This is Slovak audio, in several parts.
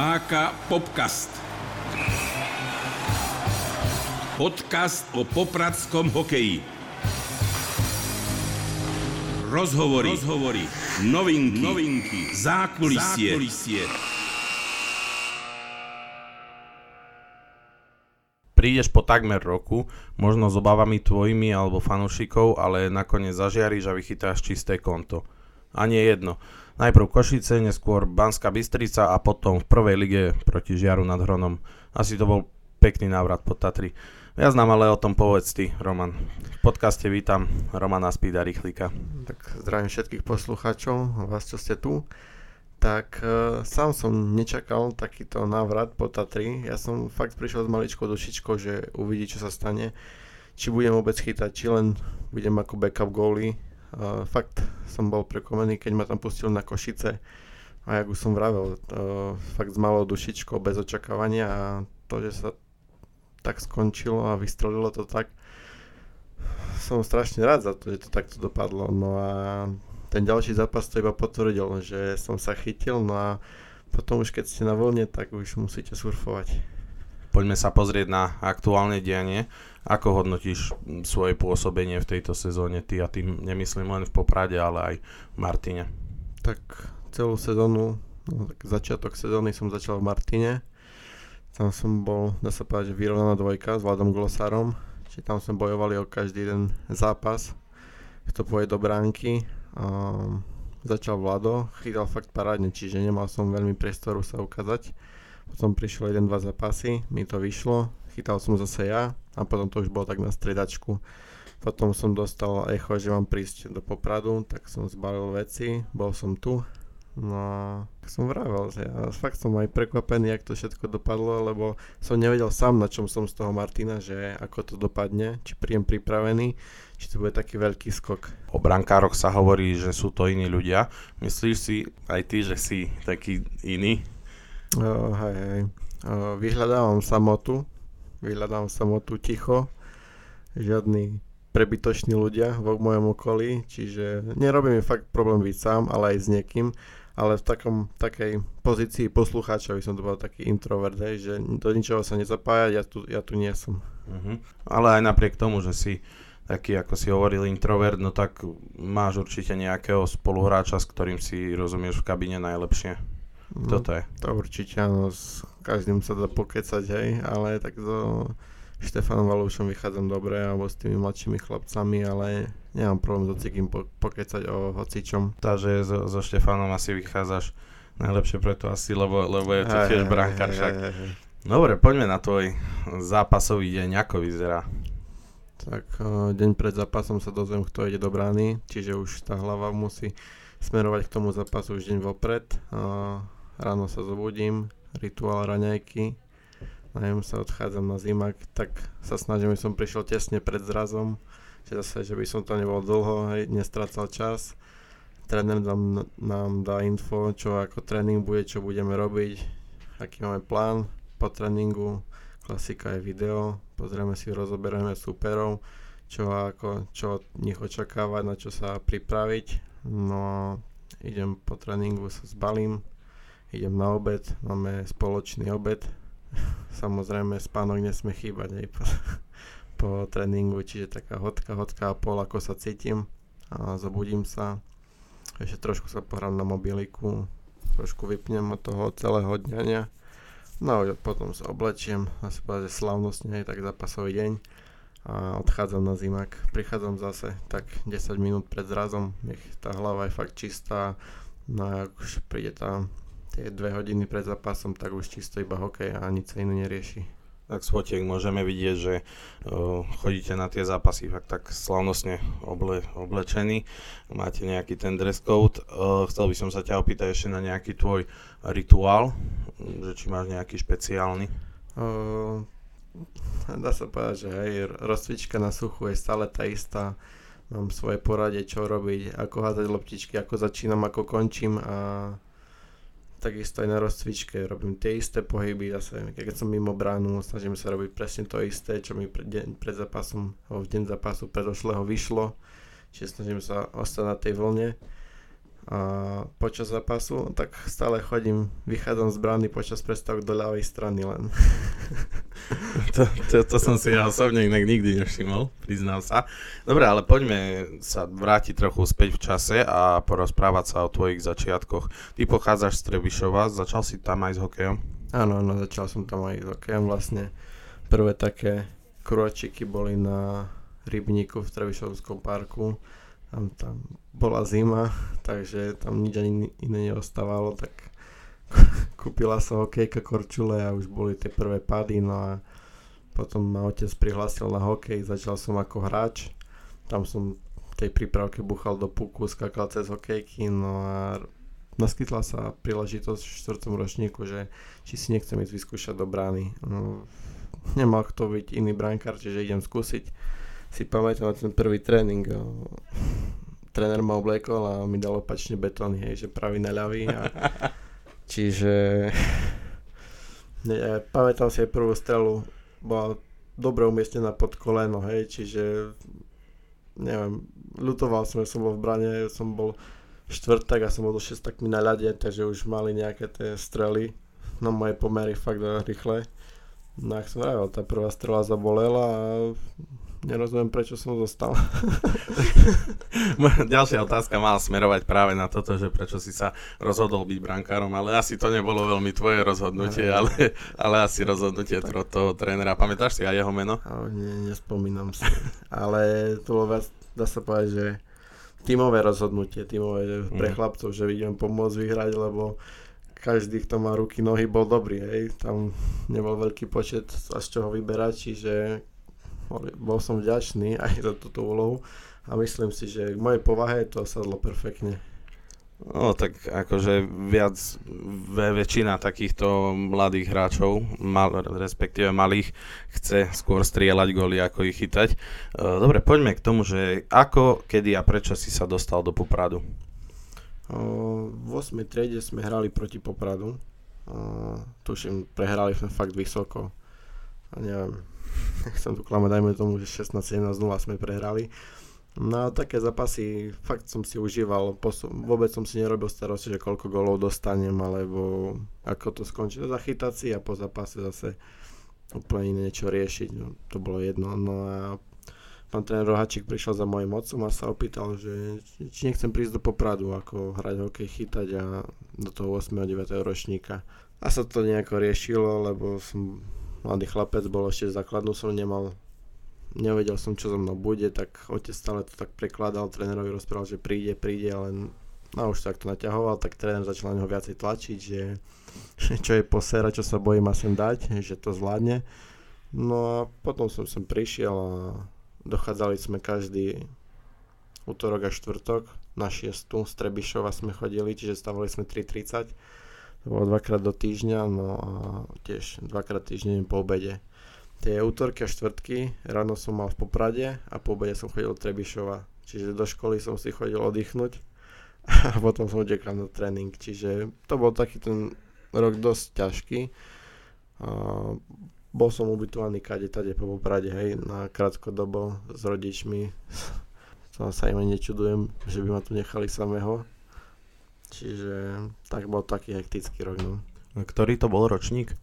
HK Popcast. Podcast o popradskom hokeji. Rozhovory, rozhovory, novinky, novinky, zákulisie. zákulisie. Prídeš po takmer roku, možno s obavami tvojimi alebo fanúšikov, ale nakoniec zažiariš a vychytáš čisté konto. A nie jedno. Najprv Košice, neskôr Banská Bystrica a potom v prvej lige proti Žiaru nad Hronom. Asi to bol pekný návrat po Tatry. Ja znám, ale o tom povedz ty, Roman. V podcaste vítam Romana Spída Rychlíka. Tak zdravím všetkých poslucháčov, vás čo ste tu. Tak e, sám som nečakal takýto návrat po Tatry. Ja som fakt prišiel s maličkou dušičkou, že uvidí, čo sa stane. Či budem vôbec chytať, či len budem ako backup goalie. E, fakt som bol prekomený, keď ma tam pustil na Košice. A jak už som vravel, e, fakt s malou dušičkou, bez očakávania a to, že sa tak skončilo a vystrelilo to tak. Som strašne rád za to, že to takto dopadlo. No a ten ďalší zápas to iba potvrdil, že som sa chytil, no a potom už keď ste na vlne, tak už musíte surfovať. Poďme sa pozrieť na aktuálne dianie. Ako hodnotíš svoje pôsobenie v tejto sezóne ty a tým nemyslím len v Poprade, ale aj v Martine? Tak celú sezónu, no, tak začiatok sezóny som začal v Martine tam som bol, dá sa povedať, vyrovnaná dvojka s Vladom Glosárom. Čiže tam sme bojovali o každý jeden zápas, kto pôjde do bránky. Um, začal Vlado, chytal fakt parádne, čiže nemal som veľmi priestoru sa ukázať. Potom jeden, dva zápasy, mi to vyšlo, chytal som zase ja a potom to už bolo tak na stredačku. Potom som dostal echo, že mám prísť do Popradu, tak som zbalil veci, bol som tu No, som vravel, že ja fakt som aj prekvapený, jak to všetko dopadlo, lebo som nevedel sám, na čom som z toho Martina, že ako to dopadne, či príjem pripravený, či to bude taký veľký skok. O brankároch sa hovorí, že sú to iní ľudia. Myslíš si aj ty, že si taký iný? Uh, hej, hej. Uh, vyhľadávam samotu, vyhľadávam samotu ticho, žiadny prebytoční ľudia vo mojom okolí, čiže nerobím mi fakt problém byť sám, ale aj s niekým ale v takom, takej pozícii poslucháča by som to bol taký introvert, hej, že do ničoho sa nezapájať, ja tu, ja tu nie som. Uh-huh. Ale aj napriek tomu, že si taký, ako si hovoril, introvert, no tak máš určite nejakého spoluhráča, s ktorým si rozumieš v kabíne najlepšie. Kto no, to je? To určite, áno, s každým sa dá pokecať, hej, ale tak to Štefanom Valúšom vychádzam dobre, alebo s tými mladšími chlapcami, ale nemám problém so cíkým po, pokecať o hocičom. Takže so, so Štefanom asi vychádzaš najlepšie preto asi, lebo, lebo je to hey, tiež brankár však. Hey, hey. Dobre, poďme na tvoj zápasový deň, ako vyzerá. Tak deň pred zápasom sa dozviem, kto ide do brány, čiže už tá hlava musí smerovať k tomu zápasu už deň vopred. Ráno sa zobudím, rituál raňajky, najem sa, odchádzam na zimak, tak sa snažím, aby som prišiel tesne pred zrazom, že zase, že by som to nebol dlho, hej, nestracal čas. Tréner nám, nám dá info, čo ako tréning bude, čo budeme robiť, aký máme plán po tréningu, klasika je video, pozrieme si, rozoberieme superov, čo ako, čo od nich očakávať, na čo sa pripraviť. No idem po tréningu, sa zbalím, idem na obed, máme spoločný obed, samozrejme spánok nesmie chýbať aj po, po tréningu, čiže taká hodka, hodka a pol, ako sa cítim. A zobudím sa, ešte trošku sa pohrám na mobiliku, trošku vypnem od toho celého dňa, no a potom sa oblečiem, asi povedať, že slavnostne, tak zápasový deň. A odchádzam na zimak. Prichádzam zase tak 10 minút pred zrazom, nech tá hlava je fakt čistá, no a už príde tá tie dve hodiny pred zápasom, tak už čisto iba hokej a nič sa iné nerieši. Tak z fotiek môžeme vidieť, že uh, chodíte na tie zápasy fakt tak slavnostne oble, oblečení. Máte nejaký ten dress code. Uh, chcel by som sa ťa opýtať ešte na nejaký tvoj rituál, že či máš nejaký špeciálny. Uh, dá sa povedať, že hej, rozcvička na suchu je stále tá istá. Mám svoje poradie, čo robiť, ako házať loptičky, ako začínam, ako končím a takisto aj na rozcvičke robím tie isté pohyby, zase keď som mimo bránu, snažím sa robiť presne to isté, čo mi pred, deň, pred zápasom, alebo v deň zápasu predošlého vyšlo, čiže snažím sa ostať na tej vlne. A počas zápasu, tak stále chodím, vychádzam z brány počas prestávok do ľavej strany len. to, to, to som si ja osobne inak nikdy nevšimol, priznám sa. Dobre, ale poďme sa vrátiť trochu späť v čase a porozprávať sa o tvojich začiatkoch. Ty pochádzaš z Trebišova, začal si tam aj s hokejom? Áno, áno, začal som tam aj s hokejom. Vlastne prvé také kročiky boli na rybníku v Trebišovskom parku tam, tam bola zima, takže tam nič ani iné neostávalo, tak kúpila sa hokejka korčule a už boli tie prvé pady, no a potom ma otec prihlásil na hokej, začal som ako hráč, tam som v tej prípravke buchal do puku, skakal cez hokejky, no a naskytla sa príležitosť v štvrtom ročníku, že či si nechcem ísť vyskúšať do brány. No, nemal kto byť iný brankár, čiže idem skúsiť si pamätám na ten prvý tréning. Tréner ma oblekol a mi dal opačne betón, hej, že pravý na ľavý. A, čiže ne, pamätám si aj prvú strelu, bola dobre umiestnená pod koleno, hej, čiže neviem, ľutoval som, že som bol v brane, som bol štvrtak a som bol do šestakmi na ľade, takže už mali nejaké tie strely, no moje pomery fakt rýchle. No ak som vravil, tá prvá strela zabolela a nerozumiem, prečo som zostal. Ďalšia otázka mala smerovať práve na toto, že prečo si sa rozhodol byť brankárom, ale asi to nebolo veľmi tvoje rozhodnutie, ale, ale asi rozhodnutie tak. toho trénera. Pamätáš si aj jeho meno? Nie, nespomínam si. ale to bolo viac, dá sa povedať, že tímové rozhodnutie, tímové pre mm. chlapcov, že idem pomôcť vyhrať, lebo každý, kto má ruky, nohy, bol dobrý, hej. Tam nebol veľký počet z čoho vyberať, čiže bol, som vďačný aj za túto úlohu a myslím si, že k mojej povahe to sadlo perfektne. No tak akože viac, väčšina takýchto mladých hráčov, mal, respektíve malých, chce skôr strieľať góly, ako ich chytať. E, dobre, poďme k tomu, že ako, kedy a prečo si sa dostal do Popradu? V 8. triede sme hrali proti Popradu. Tuším, prehrali sme fakt vysoko. A neviem, nechcem tu klamať, dajme tomu, že 16-17-0 sme prehrali. No také zápasy fakt som si užíval, posu- vôbec som si nerobil starosti, že koľko golov dostanem, alebo ako to skončí. Zachytať si a po zápase zase úplne iné niečo riešiť, no, to bolo jedno. No a pán tréner Rohačík prišiel za mojim otcom a sa opýtal, že či nechcem prísť do Popradu, ako hrať hokej, chytať a do toho 8. a 9. ročníka. A sa to nejako riešilo, lebo som mladý chlapec, bol ešte základnú som nemal, nevedel som čo so mnou bude, tak otec stále to tak prekladal, trénerovi rozprával, že príde, príde, ale no už tak to naťahoval, tak tréner začal na neho viacej tlačiť, že čo je posera, čo sa bojím a sem dať, že to zvládne. No a potom som sem prišiel a Dochádzali sme každý útorok a štvrtok na 6. z Trebišova sme chodili, čiže stavali sme 3.30. To bolo dvakrát do týždňa, no a tiež dvakrát týždeň po obede. Tie útorky a štvrtky ráno som mal v Poprade a po obede som chodil do Trebišova. Čiže do školy som si chodil oddychnúť a potom som utekal na tréning. Čiže to bol taký ten rok dosť ťažký. Bol som ubytovaný kade tade po Poprade, hej, na krátkodobo s rodičmi. Som sa im nečudujem, že by ma tu nechali samého. Čiže tak bol taký hektický rok, no. Ktorý to bol ročník?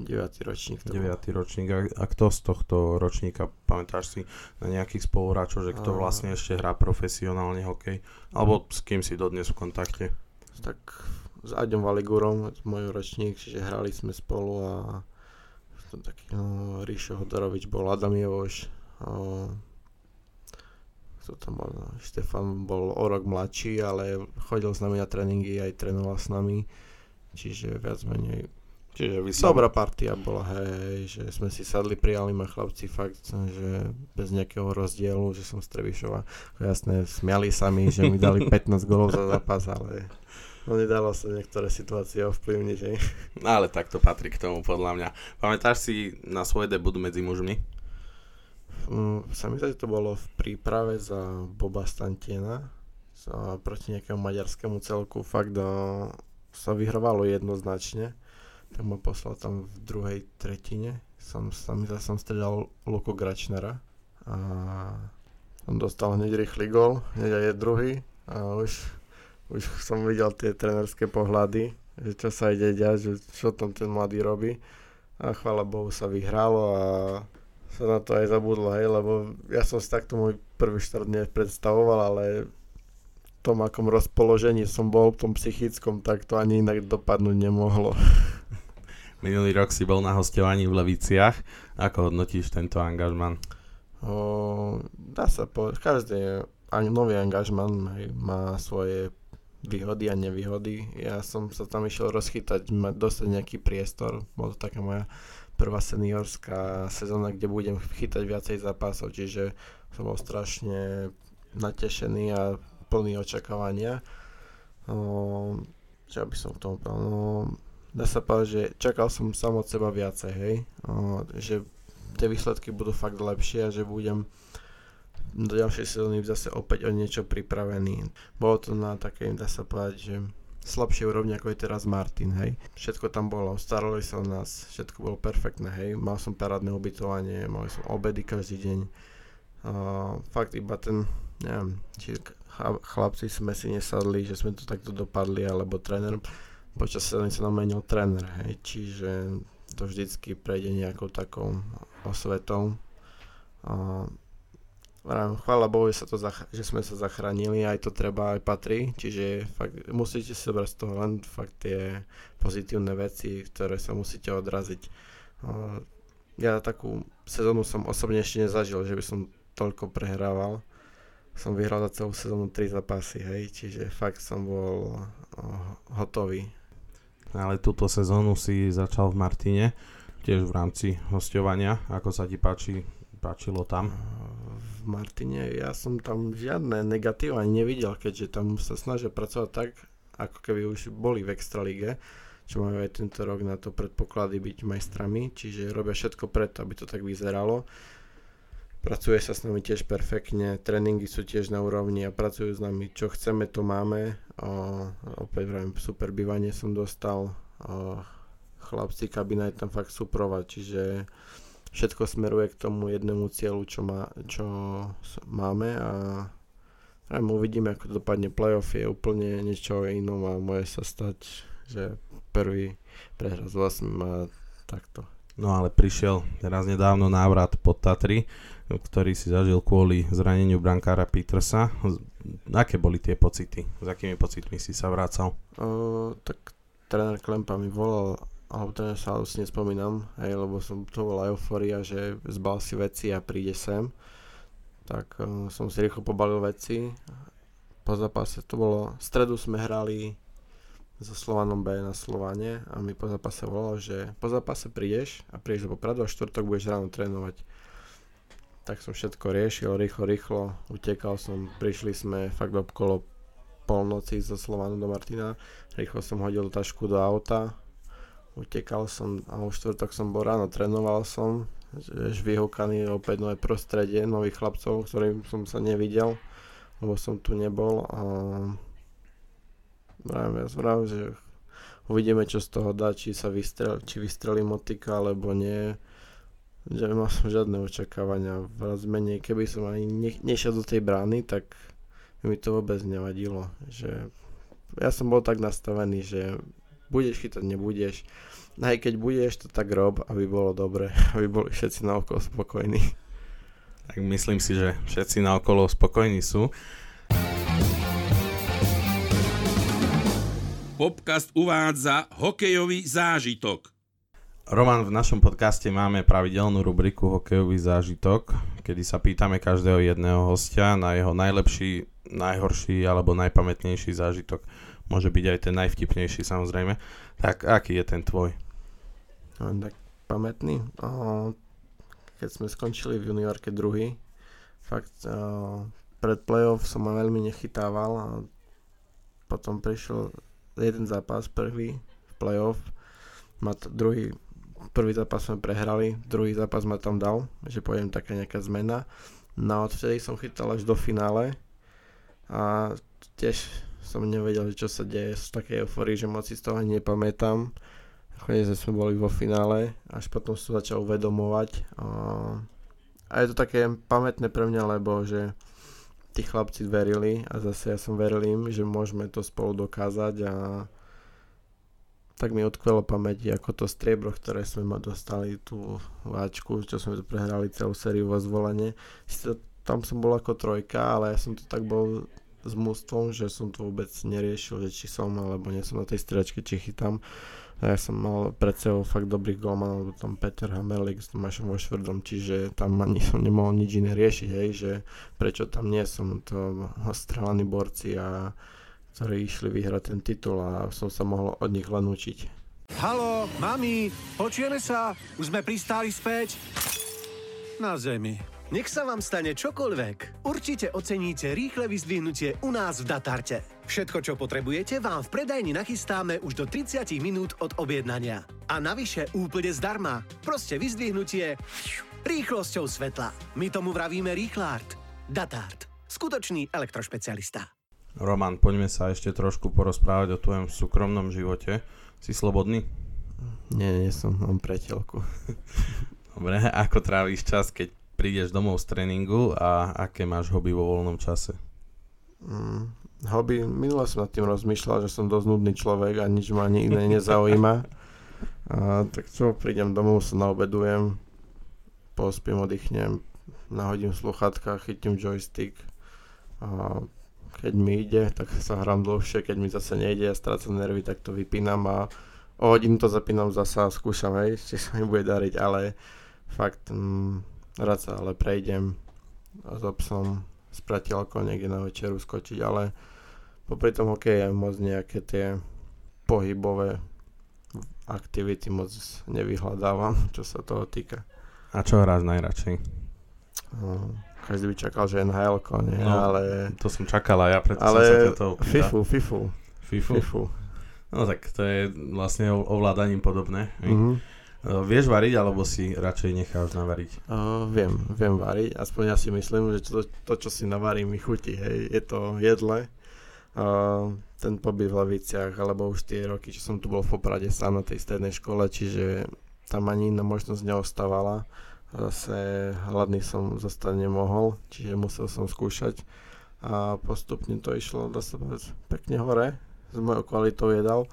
9. ročník. 9. ročník. A, a kto z tohto ročníka, pamätáš si na nejakých spoluhráčov, že kto vlastne ešte hrá profesionálne hokej? Alebo s kým si dodnes v kontakte? Tak s Aďom Valigurom, môj ročník, čiže hrali sme spolu a to taký, no, Ríšo Hodorovič bol, Adam Jevoš, o, kto bol, no, Štefan bol o rok mladší, ale chodil s nami na tréningy, aj trénoval s nami, čiže viac menej Čiže som... dobrá partia bola, hej, že sme si sadli, prijali ma chlapci fakt, že bez nejakého rozdielu, že som z Trebišova. Jasné, smiali sa mi, že mi dali 15 golov za zápas, ale No nedalo sa niektoré situácie ovplyvniť, hej. No ale tak to patrí k tomu, podľa mňa. Pamätáš si na svoj debut medzi mužmi? Mm, sa mi to bolo v príprave za Boba Stantiena sa, proti nejakému maďarskému celku. Fakt do, sa vyhrovalo jednoznačne. Tak ma poslal tam v druhej tretine. Som, sam, som stredal Luko Gračnera a on dostal hneď rýchly gol, hneď aj je druhý a už už som videl tie trenerské pohľady, že čo sa ide diať, že čo tam ten mladý robí. A chvála Bohu sa vyhralo a sa na to aj zabudlo, hej, lebo ja som si takto môj prvý štart nepredstavoval, ale v tom akom rozpoložení som bol, v tom psychickom, tak to ani inak dopadnúť nemohlo. Minulý rok si bol na hostovaní v Leviciach. Ako hodnotíš tento angažman? O, dá sa povedať, každý nový angažman má svoje výhody a nevýhody. Ja som sa tam išiel rozchytať, dostať nejaký priestor. Bola to taká moja prvá seniorská sezóna, kde budem chytať viacej zápasov, čiže som bol strašne natešený a plný očakávania. No, čo by som k tomu povedal? No, dá sa povedať, že čakal som sám od seba viacej, hej. No, že tie výsledky budú fakt lepšie a že budem do ďalšej sezóny zase opäť o niečo pripravený. Bolo to na takej, dá sa povedať, že slabšej úrovni ako je teraz Martin, hej. Všetko tam bolo, starali sa o nás, všetko bolo perfektné, hej. Mal som parádne ubytovanie, mal som obedy každý deň. Uh, fakt iba ten, neviem, či chlapci sme si nesadli, že sme to takto dopadli, alebo tréner, počas sezóny sa nám menil tréner, hej. Čiže to vždycky prejde nejakou takou osvetou. Uh, Chvála Bohu, že, sa to zach- že sme sa zachránili, aj to treba, aj patrí, čiže fakt musíte si zobrať z toho len fakt tie pozitívne veci, ktoré sa musíte odraziť. Ja takú sezónu som osobne ešte nezažil, že by som toľko prehrával. Som vyhral za celú sezónu 3 zápasy, hej, čiže fakt som bol hotový. Ale túto sezónu si začal v Martine, tiež v rámci hostovania. Ako sa ti páči, páčilo tam? v Martine, ja som tam žiadne negatíva ani nevidel, keďže tam sa snažia pracovať tak, ako keby už boli v Extralige, čo majú aj tento rok na to predpoklady byť majstrami, čiže robia všetko preto, aby to tak vyzeralo. Pracuje sa s nami tiež perfektne, tréningy sú tiež na úrovni a pracujú s nami, čo chceme, to máme. O, opäť vrajím, super bývanie som dostal, o, chlapci, kabina je tam fakt suprovať, čiže všetko smeruje k tomu jednému cieľu, čo, má, čo máme a aj uvidíme, ako to dopadne. Playoff je úplne niečo inom a môže sa stať, že prvý prehra s 8 a takto. No ale prišiel teraz nedávno návrat pod Tatry, ktorý si zažil kvôli zraneniu brankára Petersa. Aké boli tie pocity? S akými pocitmi si sa vracal? Uh, tak tréner Klempa mi volal alebo teda sa už nespomínam, hej, lebo som, to bola euforia, že zbal si veci a príde sem. Tak uh, som si rýchlo pobalil veci. Po zápase to bolo, v stredu sme hrali so Slovanom B na Slovane a mi po zápase volal, že po zápase prídeš a prídeš do Popradu a štvrtok budeš ráno trénovať. Tak som všetko riešil, rýchlo, rýchlo, utekal som, prišli sme fakt okolo polnoci zo Slovanu do Martina, rýchlo som hodil tašku do auta, utekal som a už štvrtok som bol ráno, trénoval som, že vyhúkaný opäť nové prostredie, nových chlapcov, ktorým som sa nevidel, lebo som tu nebol a vravím, ja vravím, že uvidíme, čo z toho dá, či sa vystrel, či vystrelí motika, alebo nie. Že mal som žiadne očakávania, viac menej, keby som ani ne, nešiel do tej brány, tak mi to vôbec nevadilo. Že ja som bol tak nastavený, že budeš chytať, nebudeš. Aj keď budeš, to tak rob, aby bolo dobre, aby boli všetci na okolo spokojní. Tak myslím si, že všetci na okolo spokojní sú. Popcast uvádza hokejový zážitok. Roman, v našom podcaste máme pravidelnú rubriku Hokejový zážitok, kedy sa pýtame každého jedného hostia na jeho najlepší, najhorší alebo najpamätnejší zážitok môže byť aj ten najvtipnejší samozrejme. Tak aký je ten tvoj? No, tak pamätný. Keď sme skončili v juniorke druhý, fakt pred playoff som ma veľmi nechytával a potom prišiel jeden zápas prvý v playoff, ma t- druhý, prvý zápas sme prehrali, druhý zápas ma tam dal, že poviem taká nejaká zmena. No odvtedy som chytal až do finále a tiež som nevedel, čo sa deje z takej euforii, že moc si z toho ani nepamätám. Nakoniec sme boli vo finále, až potom som začal uvedomovať. A, je to také pamätné pre mňa, lebo že tí chlapci verili a zase ja som veril im, že môžeme to spolu dokázať a tak mi odkvelo pamäti ako to striebro, ktoré sme ma dostali tú váčku, čo sme tu prehrali celú sériu vo zvolenie. Tam som bol ako trojka, ale ja som to tak bol s mústvom, že som to vôbec neriešil, že či som alebo nie som na tej striačke, či chytám. Ja som mal pred sebou fakt dobrých golmanov, lebo tam Peter Hamerlik s Tomášom vo švrdom, čiže tam ani som nemohol nič iné riešiť, hej, že prečo tam nie som, to strelaní borci a ktorí išli vyhrať ten titul a som sa mohol od nich len učiť. Halo, mami, počujeme sa? Už sme pristáli späť? Na zemi. Nech sa vám stane čokoľvek. Určite oceníte rýchle vyzdvihnutie u nás v Datarte. Všetko, čo potrebujete, vám v predajni nachystáme už do 30 minút od objednania. A navyše úplne zdarma. Proste vyzdvihnutie rýchlosťou svetla. My tomu vravíme Rýchlart. Datart. Skutočný elektrošpecialista. Roman, poďme sa ešte trošku porozprávať o tvojom súkromnom živote. Si slobodný? Nie, nie som, mám priateľku. Dobre, ako trávíš čas, keď prídeš domov z tréningu a aké máš hobby vo voľnom čase? Mm, hobby, minule som nad tým rozmýšľal, že som dosť nudný človek a nič ma iné nezaujíma. A, tak čo, prídem domov, sa naobedujem, pospím, oddychnem, nahodím sluchatka, chytím joystick a keď mi ide, tak sa hrám dlhšie, keď mi zase nejde a strácam nervy, tak to vypínam a o hodinu to zapínam zasa a skúšam, hej, či sa mi bude dariť, ale fakt mm, rád sa ale prejdem s obsom, s priateľkou niekde na večeru skočiť, ale popri tom hokej aj moc nejaké tie pohybové aktivity moc nevyhľadávam, čo sa toho týka. A čo hráš najradšej? No, každý by čakal, že NHL, nie? No, ale... To som čakala, ja preto ale som sa to. FIFU, FIFU. FIFU? FIFU. No tak to je vlastne ovládaním podobné. Mm-hmm. Uh, vieš variť, alebo si radšej necháš navariť? Uh, viem, viem variť, aspoň ja si myslím, že to, to čo si navarím, mi chutí, hej, je to jedle. Uh, ten pobyt v Laviciach, alebo už tie roky, čo som tu bol v Poprade sám na tej strednej škole, čiže tam ani iná možnosť neostávala zase hladný som zostať nemohol, čiže musel som skúšať a postupne to išlo, dá sa pekne hore s mojou kvalitou jedal.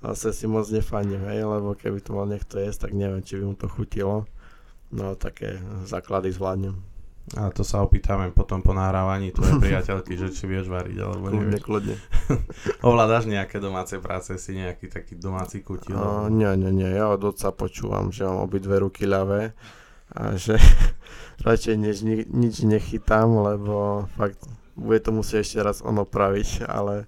Zase si moc nefandím, hej, lebo keby to mal niekto jesť, tak neviem, či by mu to chutilo. No také základy zvládnem. A to sa opýtame potom po nahrávaní tvojej priateľky, že či vieš variť, alebo kľudne, nevieš. Kľudne, Ovládaš nejaké domáce práce, si nejaký taký domáci kutil? Uh, nie, nie, nie, ja od otca počúvam, že mám obidve ruky ľavé a že radšej než ni- nič nechytám, lebo fakt bude to musieť ešte raz ono praviť, ale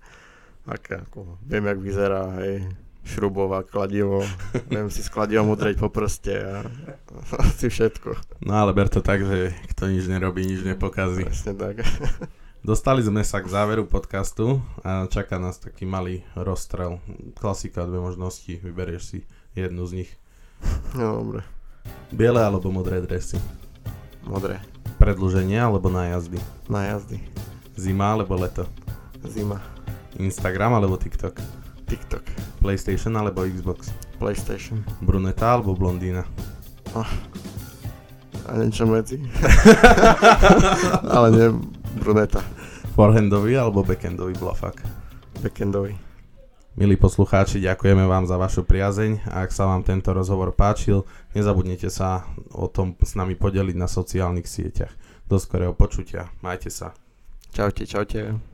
aké, ako, viem, jak vyzerá, hej, šrubová, kladivo, viem si s kladivom udreť po prste a asi všetko. No ale ber to tak, že kto nič nerobí, nič nepokazí. Presne tak. Dostali sme sa k záveru podcastu a čaká nás taký malý rozstrel. Klasika, dve možnosti, vyberieš si jednu z nich. No dobre. Biele alebo modré dresy? Modré. Predlženie alebo nájazdy? Na jazdy. Zima alebo leto? Zima. Instagram alebo TikTok? TikTok. PlayStation alebo Xbox? PlayStation. Bruneta alebo blondína? Oh. A niečo medzi. Ale nie bruneta. Forehandový alebo backhandový blafak? Backendový. Milí poslucháči, ďakujeme vám za vašu priazeň a ak sa vám tento rozhovor páčil, nezabudnite sa o tom s nami podeliť na sociálnych sieťach. Do skorého počutia. Majte sa. Čaute, čaute.